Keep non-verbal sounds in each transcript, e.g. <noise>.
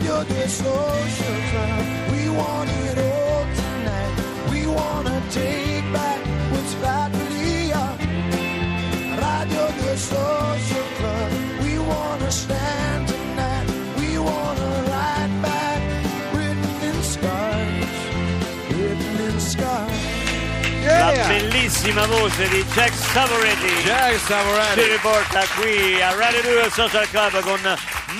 Radio 2 Social Club. We want it all tonight. We wanna take back what's rightfully ours. Radio 2 Social Club. We wanna stand tonight. We wanna ride back. Written in scars. Written in scars. La bellissima voce di Jack Savoretti Jack ci Savoretti. riporta qui a Radio 2 Social Club con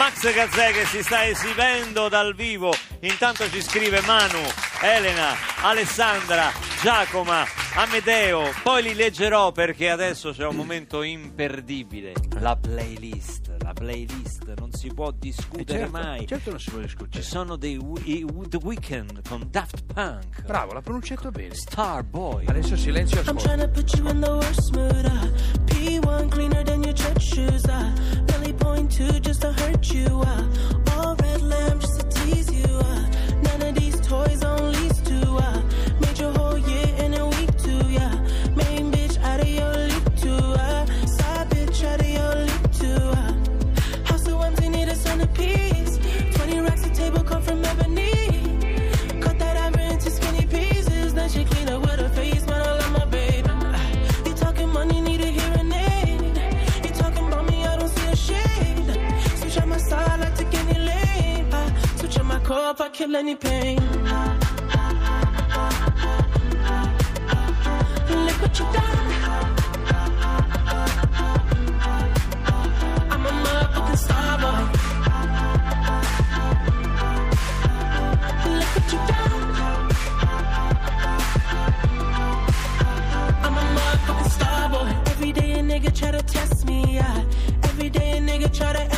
Max Gazzè che si sta esibendo dal vivo. Intanto ci scrive Manu, Elena, Alessandra, Giacoma, Amedeo. Poi li leggerò perché adesso c'è un momento imperdibile. La playlist. La playlist non si può discutere certo, mai. certo non si può Ci discutere. sono dei The Weeknd con Daft Punk. Bravo, l'ha pronunciato bene. Starboy. Adesso silenzio e I'm ascolta. trying to put you in the worst mood. Uh, P1 cleaner than your church shoes. Uh, Belly point two just to hurt you. Uh, core I kill any pain. Look what you done. I'm a motherfucking star boy. Look what you done. I'm a motherfucking star boy. Every day a nigga try to test me, yeah. Every day a nigga try to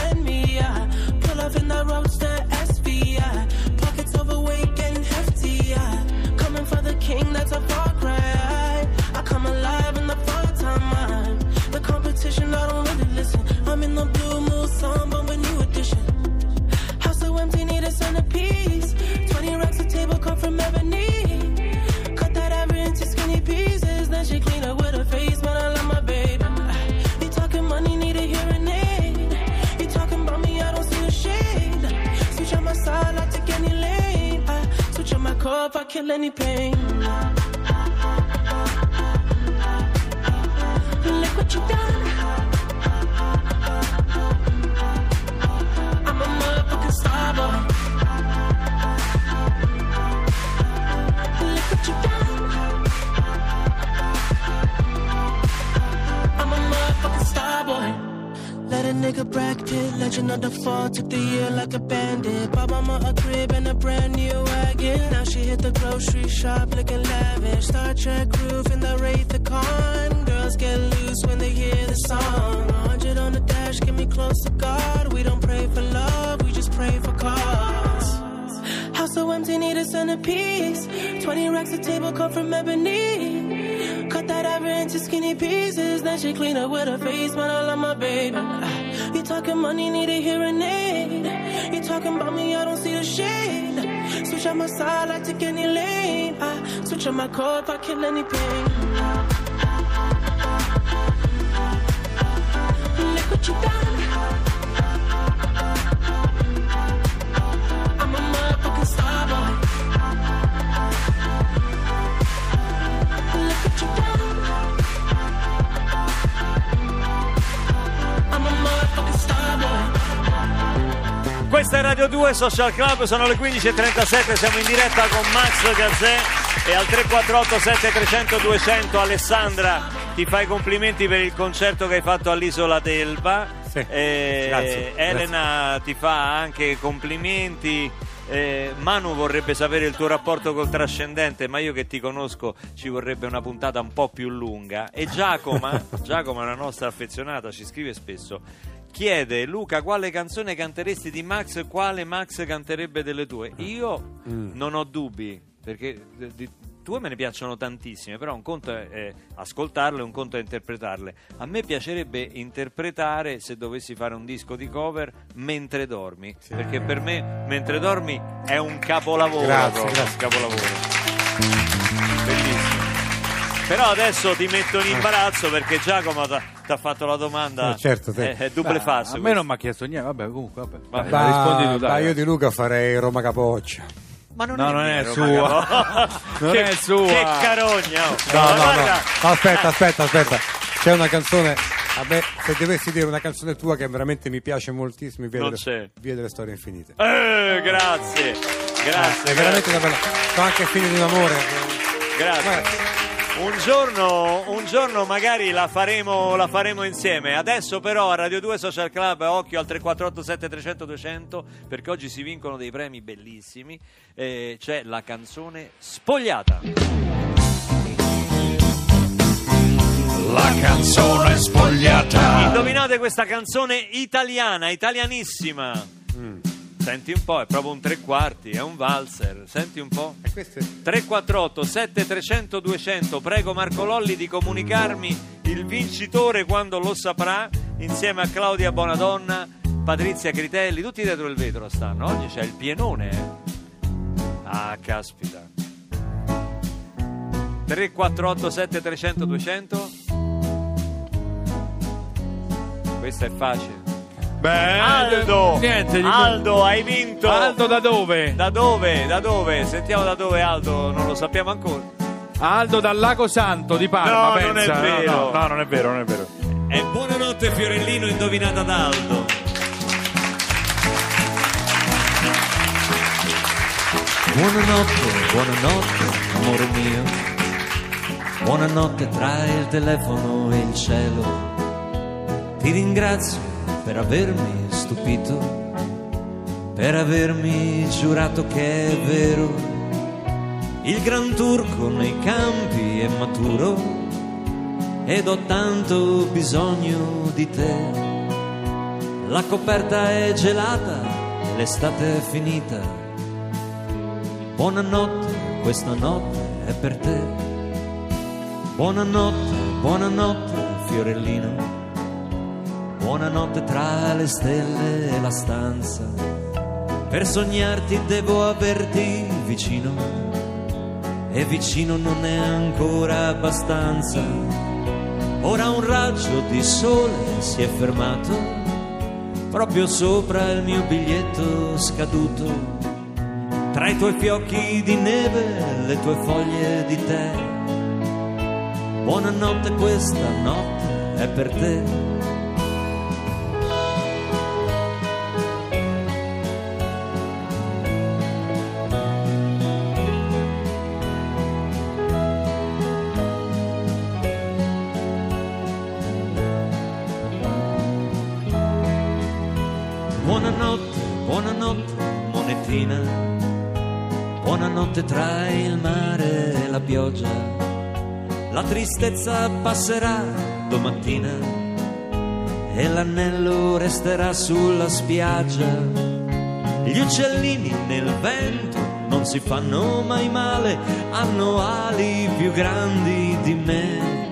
wagon. Now she hit the grocery shop looking lavish. Star Trek roof in the Wraith the Con. Girls get loose when they hear the song. 100 on the dash, get me close to God. We don't pray for love, we just pray for cause. House so empty, need a centerpiece. 20 racks a table come from ebony. Cut that ever into skinny pieces. Then she clean up with her face, man. I love my baby. You talking money, need a hearing aid. You talking about me, I don't see the shade. Switch on my side, I take any lane. I switch on my core if I kill any pain. Ah, ah, Look what you done. Radio 2 Social Club, sono le 15.37, siamo in diretta con Max Gazzè e al 348 7300 200 Alessandra ti fai i complimenti per il concerto che hai fatto all'Isola d'Elba. Sì, Eh, grazie, Elena ti fa anche complimenti. Eh, Manu vorrebbe sapere il tuo rapporto col trascendente, ma io che ti conosco ci vorrebbe una puntata un po' più lunga. E Giacoma, <laughs> Giacoma una nostra affezionata, ci scrive spesso. Chiede Luca quale canzone canteresti di Max, quale Max canterebbe delle tue? Io non ho dubbi, perché di- di- tue me ne piacciono tantissime, però un conto è, è ascoltarle e un conto è interpretarle. A me piacerebbe interpretare, se dovessi fare un disco di cover, Mentre dormi, perché per me Mentre dormi è un capolavoro. Grazie, grazie. capolavoro. Bellissimo. Però adesso ti metto in imbarazzo perché Giacomo ti ha fatto la domanda. Eh, certo, sì. È, è double falso. A me non mi ha chiesto niente, vabbè, comunque, vabbè. Vabbè. Dai, rispondi tu, Ma, dai. ma io di Luca farei Roma Capoccia. Ma non No, è, non è. Maga. <laughs> Non che, è sua. Che carogna. oh. No, Ma no, no. Aspetta, aspetta, aspetta. C'è una canzone. Me, se dovessi dire una canzone tua che veramente mi piace moltissimo, Via, delle. Via delle Storie Infinite. Eh, grazie. Grazie. È veramente una bella. Fa anche fine di un amore. Grazie. Guarda, Un giorno, un giorno magari la faremo, la faremo insieme. Adesso però a Radio 2 Social Club occhio al 3487 300 200 perché oggi si vincono dei premi bellissimi. Eh, c'è la canzone Spogliata. La canzone spogliata. Indovinate questa canzone italiana, italianissima. Senti un po', è proprio un tre quarti, è un valzer. Senti un po'. e questo è- 348 7300 200 prego Marco Lolli di comunicarmi il vincitore quando lo saprà insieme a Claudia Bonadonna Patrizia Critelli tutti dietro il vetro stanno oggi c'è il pienone eh. ah caspita 348 7300 200 questa è facile Beh, Aldo niente, gli- Aldo hai vinto Aldo da dove? da dove? Da dove? Sentiamo da dove Aldo, non lo sappiamo ancora. Aldo dal Lago Santo di Parma, No, pensa. non è No, vero. No, no, non è vero, non è vero. E buonanotte Fiorellino indovinata da Aldo. Buonanotte, buonanotte, amore mio. Buonanotte tra il telefono e il cielo. Ti ringrazio per avermi stupito, per avermi giurato che è vero. Il gran turco nei campi è maturo ed ho tanto bisogno di te. La coperta è gelata l'estate è finita. Buonanotte, questa notte è per te. Buonanotte, buonanotte, fiorellino. Buonanotte tra le stelle e la stanza. Per sognarti devo averti vicino. E vicino non è ancora abbastanza. Ora un raggio di sole si è fermato proprio sopra il mio biglietto scaduto. Tra i tuoi fiocchi di neve, le tue foglie di tè. Buonanotte, questa notte è per te. Buonanotte tra il mare e la pioggia. La tristezza passerà domattina e l'anello resterà sulla spiaggia. Gli uccellini nel vento non si fanno mai male, hanno ali più grandi di me.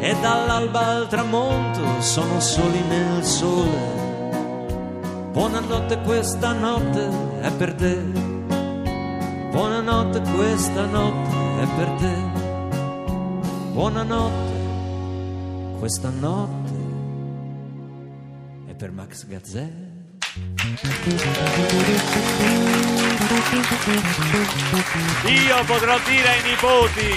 E dall'alba al tramonto sono soli nel sole. Buonanotte questa notte è per te. Buonanotte questa notte è per te. Buonanotte questa notte è per Max Gazzè. Io potrò dire ai nipoti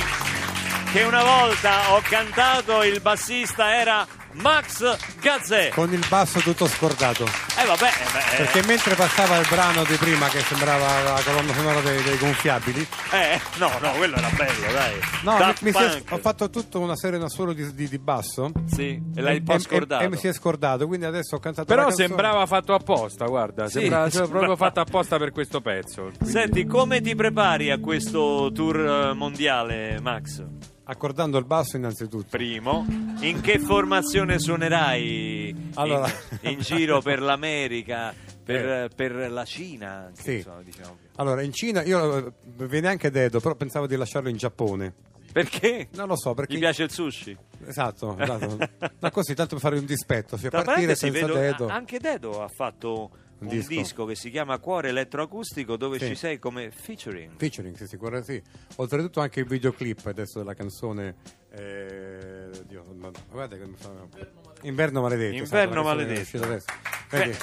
che una volta ho cantato il bassista era Max Gazzè. Con il basso tutto scordato. Eh vabbè, eh, beh, eh, Perché mentre passava il brano di prima che sembrava la colonna sonora dei, dei gonfiabili, eh, no, no, quello era bello, dai. no, Daft mi- mi si è- ho fatto tutta una serie non solo di, di- di basso. Sì, e l'hai un po' e- e- scordato. E, mi si è scordato, quindi adesso ho cantato Però sembrava fatto apposta, guarda, Sì, sembrava, cioè, sembrava- proprio <laughs> fatto apposta per questo pezzo. Quindi- Senti, come ti prepari a questo tour eh, mondiale, Max? Accordando il basso innanzitutto. Primo, in che formazione suonerai Allora. in, in giro per l'America, per, Eh. per la Cina? Anche, Sì. insomma, diciamo. Allora, in Cina io eh, viene anche Dedo, però pensavo di lasciarlo in Giappone. Perché? Non lo so, perché Gli piace il sushi? Esatto, esatto. <laughs> Ma così tanto per fare un dispetto, cioè partire senza vedo, Dedo. anche Dedo ha fatto un, un disco. che si chiama Cuore Elettroacustico dove Sì. ci sei come featuring. Featuring, sì, guarda, sì. Oltretutto anche il videoclip adesso della canzone. Eh, Dio, ma- guarda che mi fa. Inverno maledetto. Inverno maledetto. Beh, Vedi?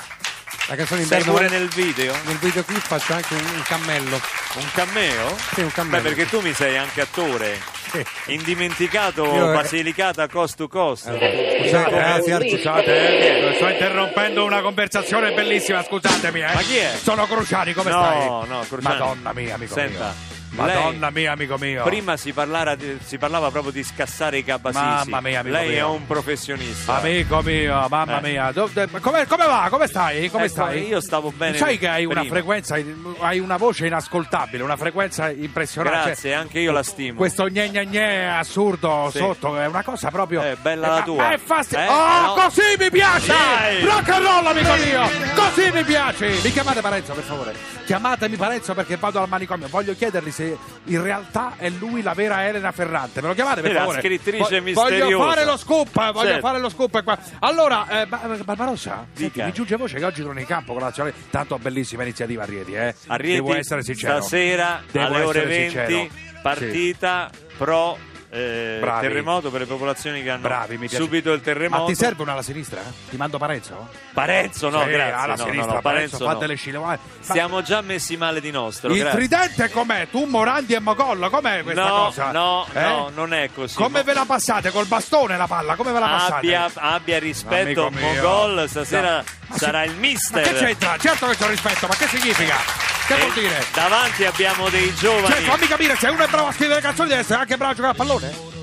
la canzone Inverno pure maledetto. nel video? Nel videoclip faccio anche un, un cammello. Un cameo? Sì, un cammello. Beh, perché tu mi sei anche attore. <laughs> Indimenticato Io, eh, Basilicata cost to cost. Scusate, grazie, Arci. Scusate, eh, sto interrompendo una conversazione bellissima, scusatemi. Eh. Ma chi è? Sono Cruciani, come No, stai? no, Cruciani. Madonna mia, amico Senta, mio. Madonna mia, amico mio. Prima si, parlara si parlava proprio di scassare i cabasisi. Mamma mia, amico Lei è mio. un professionista. Amico mio, mamma Eh. mia. Do- de- come, come va? Come stai? Come Ecco, stai? io stavo bene Sai che hai una prima. frequenza, hai una voce inascoltabile, una frequenza impressionante. Grazie, Cioè, anche io la stimo. Questo gne gne gne assurdo Sì. sotto è una cosa proprio. Eh, bella la ma- tua. è fasti- Eh, oh, no. così mi piace! Dai! Rock and roll, amico mio! Così mi piace! Mi chiamate Parenzo, per favore. Chiamatemi Parenzo perché vado al manicomio. Voglio chiedergli se in realtà è lui la vera Elena Ferrante. Me lo chiamate per La favore? scrittrice Vo- misteriosa. Voglio fare lo scoop, voglio Certo. fare lo scoop qua. Allora, eh, Ba- Barbarossa, senti, mi giunge voce che oggi torno in campo con la nazionale. Tanto bellissima iniziativa a Rieti, eh. A Rieti, Devo essere sincero. stasera Devo alle ore essere 20 sincero. partita pro eh, Bravi. terremoto per le popolazioni che hanno Bravi, mi piace. subito il terremoto. Ma ti serve una alla sinistra? Ti mando Parenzo? Parenzo no, Sì, grazie. alla no, sinistra, no, Parenzo, Parenzo fa no. delle scile. Ma- Siamo già messi male di nostro. Il grazie. tridente com'è? Tu, Morandi e Mogol, com'è questa no, cosa? no, Eh? no, non è così. Come ve la passate? Col bastone la palla? Come ve la passate? abbia, abbia rispetto, Amico mio. Mogol. Stasera sarà il Ma mister. che c'entra? Certo che c'ho rispetto, ma che significa? Che E vuol dire? Davanti abbiamo dei giovani. Cioè, fammi capire, se uno è bravo a scrivere canzoni deve essere anche bravo a giocare a pallone?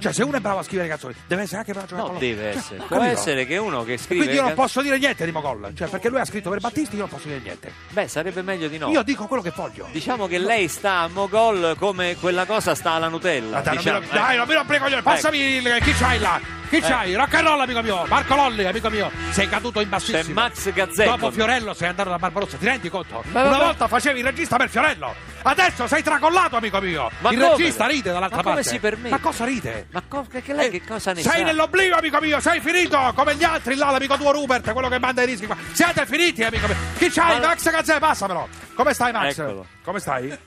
Cioè, se uno è bravo a scrivere canzoni, deve essere anche bravo a giocare No, a pallone. deve Cioè, essere. Può capito. essere che uno che scrive. Quindi io non posso dire niente di Mogol. Cioè, perché lui ha scritto per Battisti, io non posso dire niente. Beh, sarebbe meglio di no. Io dico quello che voglio. Diciamo che lei sta a Mogol come quella cosa sta alla Nutella. Dai, diciamo, non mi, dai, eh. non mi rompere i coglioni. Passami il, chi c'hai là? Chi c'hai? Rock and roll, amico mio. Marco Lolli, amico mio. Sei caduto in bassissimo. C'è Max Gazzetta. Dopo Fiorello sei andato da Barbarossa, ti rendi conto? Ma Una vabbè. volta facevi il regista per Fiorello, adesso sei tracollato, amico mio. Ma il come? regista ride dall'altra Ma come parte. si permette? Ma cosa ride? Ma co- che, lei che cosa ne sei sa? nell'oblio, amico mio, sei finito come gli altri là, l'amico tuo Rupert, quello che manda i rischi qua. Siete finiti, amico mio. Chi c'hai? Ma- Max Gazzè, passamelo. Come stai, Max? Eccolo. Come stai?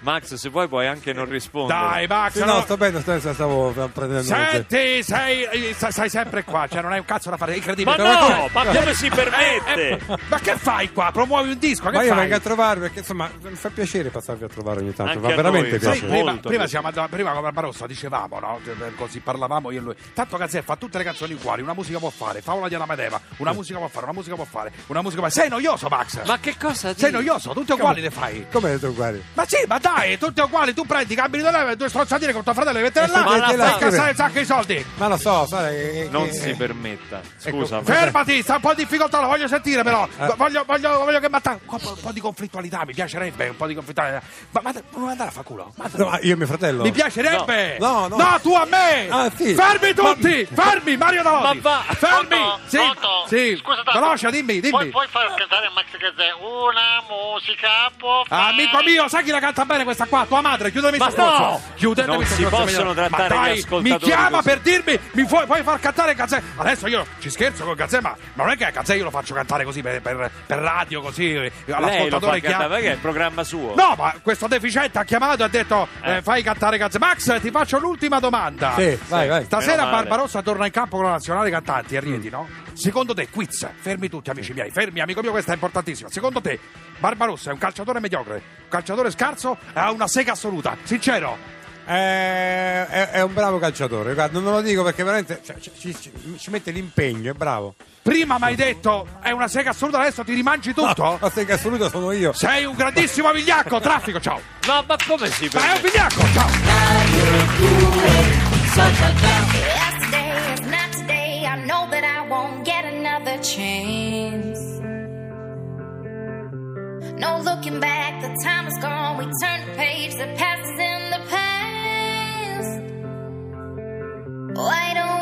Max, se vuoi puoi anche non rispondere. Dai, Max. Sì, no, sto bene, sto, stavo prendendo Senti, sei, eh, sei sempre qua, cioè non hai un cazzo da fare, è incredibile. Ma Cioè, no, ma come si eh, permette? eh, ma che fai qua? Promuovi un disco? Che Ma io fai? vengo a trovarvi perché insomma mi fa piacere passarvi a trovare ogni tanto, Anche ma a veramente noi, Sai, piace. Molto prima, prima, siamo andati- prima con Barbarossa dicevamo, no? Cioè, Così parlavamo io e lui. Tanto Gazzè fa tutte le canzoni uguali, una musica può fare, Favola di Medeva, una musica può fare, una musica può fare, una musica può fare. Sei noioso, Max! Ma che cosa dici? Sei noioso, tutte uguali le fai. Come tu guardi? Ma sì, ma dai, tutte uguali, tu prendi, cambi di leve, due strozzatine con tuo fratello, metti Eh, là, ma la e fa- incassare un sacco di soldi. Ma lo so, sai che- Non che- si permetta. Ecco, Scusa, ma- Fermati, sta un po' di difficoltà, lo voglio sentire però. Eh. Voglio, voglio, voglio che matta un po', un po' di conflittualità, mi piacerebbe un po' di conflittualità. Ma, ma non andare a fa culo. Ma- No, ma io e mio fratello. Mi piacerebbe! No, no, no. tu a me! Ah, sì. Fermi tutti! Fermi, Mario Daloti! Ma va- Fermi! Pronto? Sì, Pronto? sì. Scusa, tanto, Veloce, dimmi, dimmi. Puoi, puoi far cantare Max Gazzè una musica può fare... Amico mio, sai chi la canta bene questa qua? Tua madre, chiudemi Ma sto no! Chiudetemi Non si possono mi- trattare ma dai, ascoltatori Mi chiama così. per dirmi, mi puoi, puoi far cantare Gazzè. Adesso io ci scherzo con Gazzè, ma non è che Gazzè io lo faccio cantare così per, per- per radio, così. eh, lei lo fa L'ascoltatore chiama. cantare, perché è il programma suo. No, ma questo deficiente ha chiamato e ha detto eh, Eh. fai cantare Gazzè. Max, ti faccio l'ultima domanda. Sì, vai, vai. Stasera. Barbarossa torna in campo con la nazionale cantanti a Rieti, Mm. no? Secondo te, quiz, fermi tutti amici miei, fermi, amico mio, questa è importantissima. Secondo te, Barbarossa è un calciatore mediocre, un calciatore scarso e ha una sega assoluta? Sincero? Eh, è, è un bravo calciatore, guarda, non lo dico perché veramente cioè, ci, ci- ci- ci mette l'impegno, è bravo. Prima mi hai detto è una sega assoluta, adesso ti rimangi tutto? Ma se che assoluto sono io. Sei un grandissimo vigliacco, traffico, ciao! No, ma come si Ma è un vigliacco, ciao! No looking back, the time is gone. We turn the page, the past is in the past. Why don't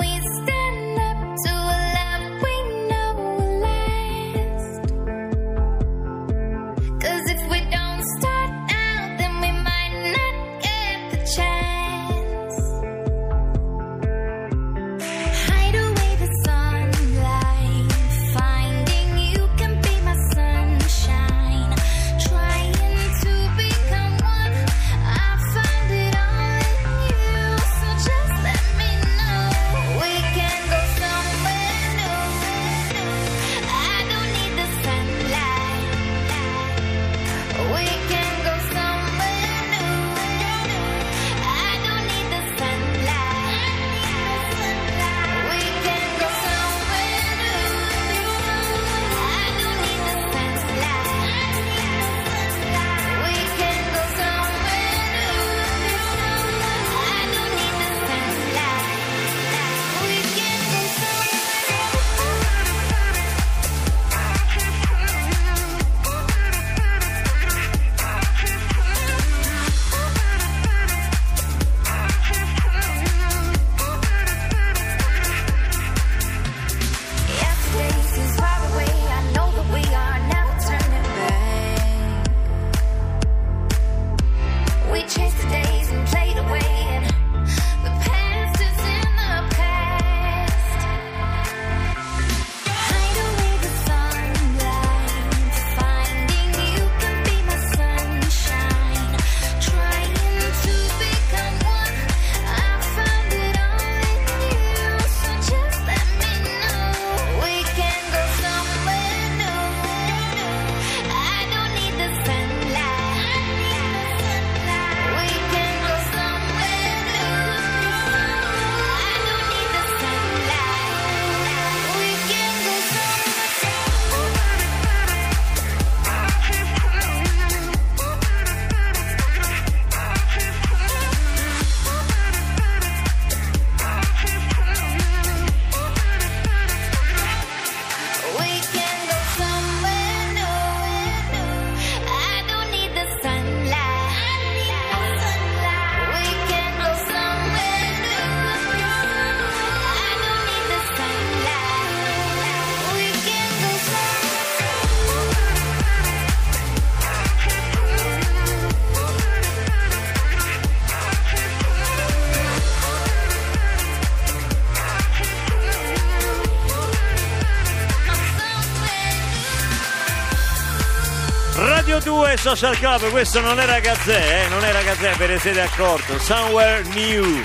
Social Club, questo non era Gazzè, eh? non era Gazzè, ve ne siete accorto. Somewhere New.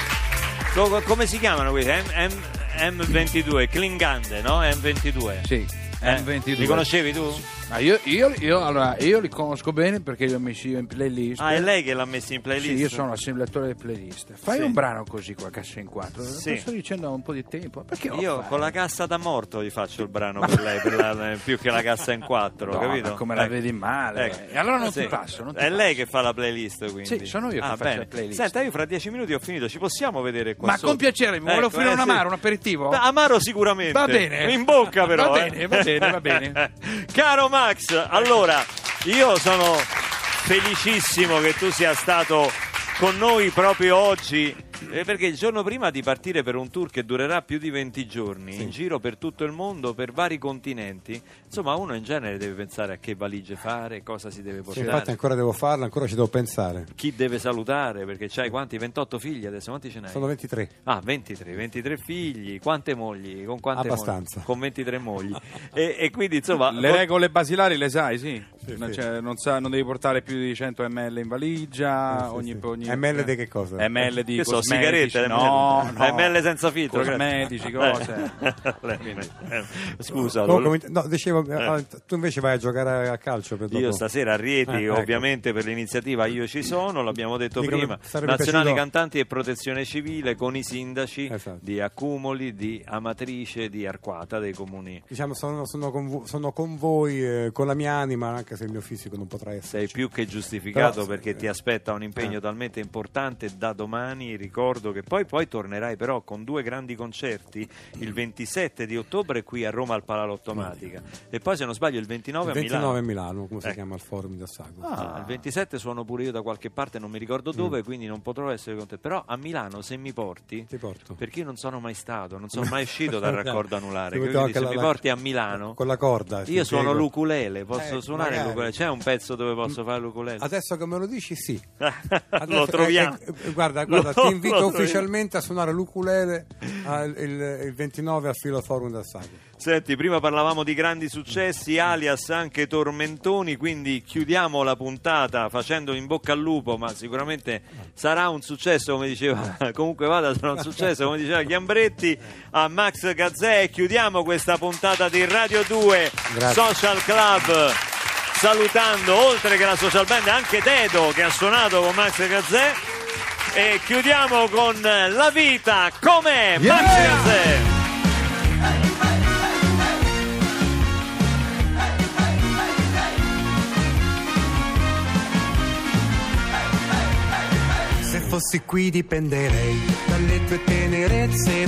Co- come si chiamano questi? M- M- M22, Klingande, no? M22. Sì, Eh, M22. Li conoscevi tu? Ma io, io- io- allora, io li conosco bene perché li ho messi in playlist. Ah, è lei che l'ha messo in playlist? Sì, io sono assemblatore di playlist. Fai Sì. un brano così con la cassa in quattro. Sì. Lo sto dicendo da un po' di tempo. Perché Io con la cassa da morto gli faccio il brano per lei, per la- più che la cassa in quattro, No, capito? ma come la Ecco. vedi male. Ecco. E allora non Sì. ti passo. non ti È passo. lei che fa la playlist, quindi. Sì, sono io che ah, faccio bene. la playlist. Senta, io fra dieci minuti ho finito, ci possiamo vedere qua Ma sotto? con piacere, mi vuole Ecco, offrire eh, un amaro, un aperitivo? Amaro sicuramente. Va bene. In bocca però. Va eh. bene, va bene, va bene. <laughs> Caro Max, allora, io sono felicissimo che tu sia stato con noi proprio oggi. Eh, Perché il giorno prima di partire per un tour che durerà più di 20 giorni in giro per tutto il mondo, per vari continenti, insomma, uno in genere deve pensare a che valigie fare, cosa si deve Sì, portare, infatti ancora devo farlo, ancora ci devo pensare. chi deve salutare, perché c'hai quanti? 28 figli adesso, quanti ce n'hai? Sono 23. Ah, 23, 23 figli, quante mogli? Con quante Abbastanza. mogli? Con 23 mogli. e, e quindi insomma... Le regole basilari le sai, sì. Sì, non, sì. c'è- non sa- non devi portare più di 100 ml in valigia. Sì, ogni, sì. ogni- ML di che cosa? ML di Che so, sigarette, no, ML, no. <laughs> ML senza filtro. Cosmetici, cose. <laughs> Eh, eh, Scusa, Comunque, lo- no, dicevo, ah, tu invece vai a giocare a calcio per dopo. io stasera a Rieti, Eh, ecco. ovviamente per l'iniziativa Io ci sono, l'abbiamo detto Dico, prima, Nazionale piaciuto- Cantanti e Protezione Civile con i sindaci Esatto. di Accumoli, di Amatrice, di Arquata, dei comuni. Diciamo, sono, sono con, vo- sono con voi, eh, con la mia anima, anche se il mio fisico non potrà essere. Sei più che giustificato Però, perché sì, ti eh. aspetta un impegno Eh. talmente importante da domani. Ricordo che poi, poi tornerai però con due grandi concerti il 27 di ottobre qui a Roma al Palalottomatica e poi se non sbaglio il 29, Il a 29 Milano. a Milano, come si Ecco. chiama il forum di Assago. Ah, il 27 suono pure io da qualche parte, non mi ricordo dove, Mm. quindi non potrò essere con te. Però a Milano se mi porti, Ti porto. perché io non sono mai stato, non sono <laughs> mai uscito dal raccordo anulare. Quindi anche se la- mi porti a Milano, Con la corda. io suono spiego. l'ukulele, posso Eh, suonare. L'ukulele. C'è un pezzo dove posso fare l'ukulele? Adesso che me lo dici, sì. <laughs> lo Adesso- troviamo. eh, eh, guarda, guarda, Lo- ti invito ufficialmente a suonare l'ukulele al- il, il 29 al Filo Forum Assago. Senti, prima parlavamo di grandi successi, alias anche tormentoni, quindi chiudiamo la puntata facendo in bocca al lupo, ma sicuramente sarà un successo, come diceva, <laughs> comunque vada, sarà un successo, come diceva Chiambretti, a Max Gazzè e chiudiamo questa puntata di Radio 2 Grazie. Social Club. Salutando oltre che la social band anche Dedo che ha suonato con Max Gazzè e chiudiamo con La vita com'è Max Gazzè. Se fossi qui dipenderei dalle tue tenerezze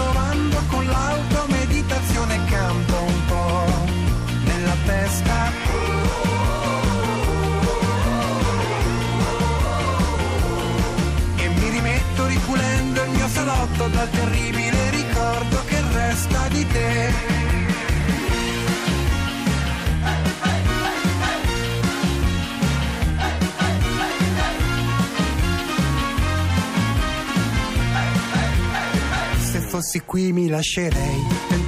salotto dal terribile ricordo che resta di te. Se fossi qui mi lascerei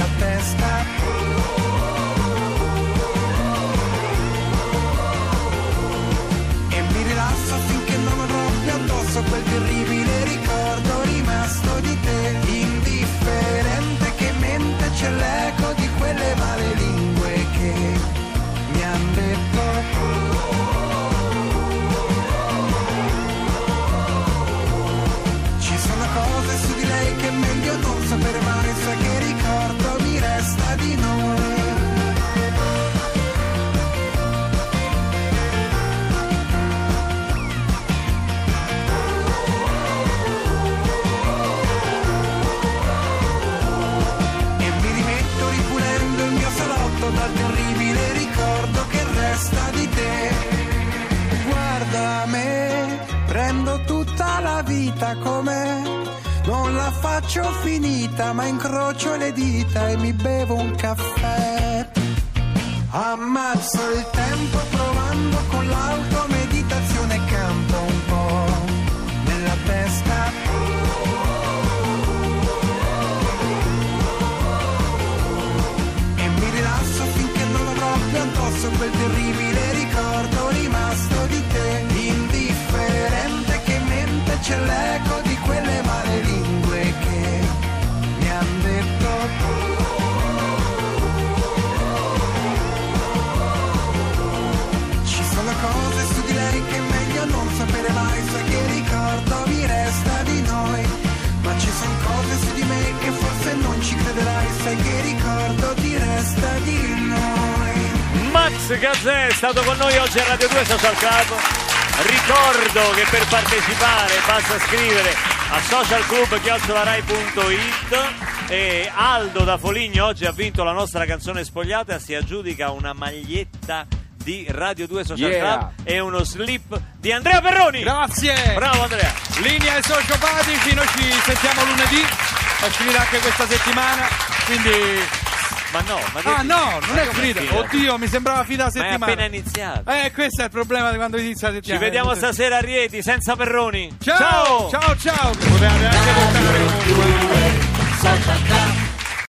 nella testa. Com'è. Non la faccio finita, ma incrocio le dita e mi bevo un caffè. Ammazzo il tempo provando con l'auto meditazione campo un po' nella testa. E mi rilasso finché non avrò più addosso quel terribile sai che ricordo ti resta di noi. Max Gazzè è stato con noi oggi a Radio 2 Social Club. Ricordo che per partecipare basta scrivere a socialclub.it e Aldo da Foligno oggi ha vinto la nostra canzone spogliata si aggiudica una maglietta di Radio 2 Social Yeah. Club e uno slip di Andrea Perroni. Grazie. Bravo Andrea. Linea ai sociopatici, noi ci sentiamo lunedì, ma finirà anche questa settimana, quindi... Ma no, ma Ah no, non è finita. Oddio, mi sembrava finita la Ma è settimana. appena iniziato. Eh, questo è il problema di quando inizia la Ci settimana. vediamo stasera a Rieti senza Perroni. Ciao, ciao, ciao. Potevate anche portare.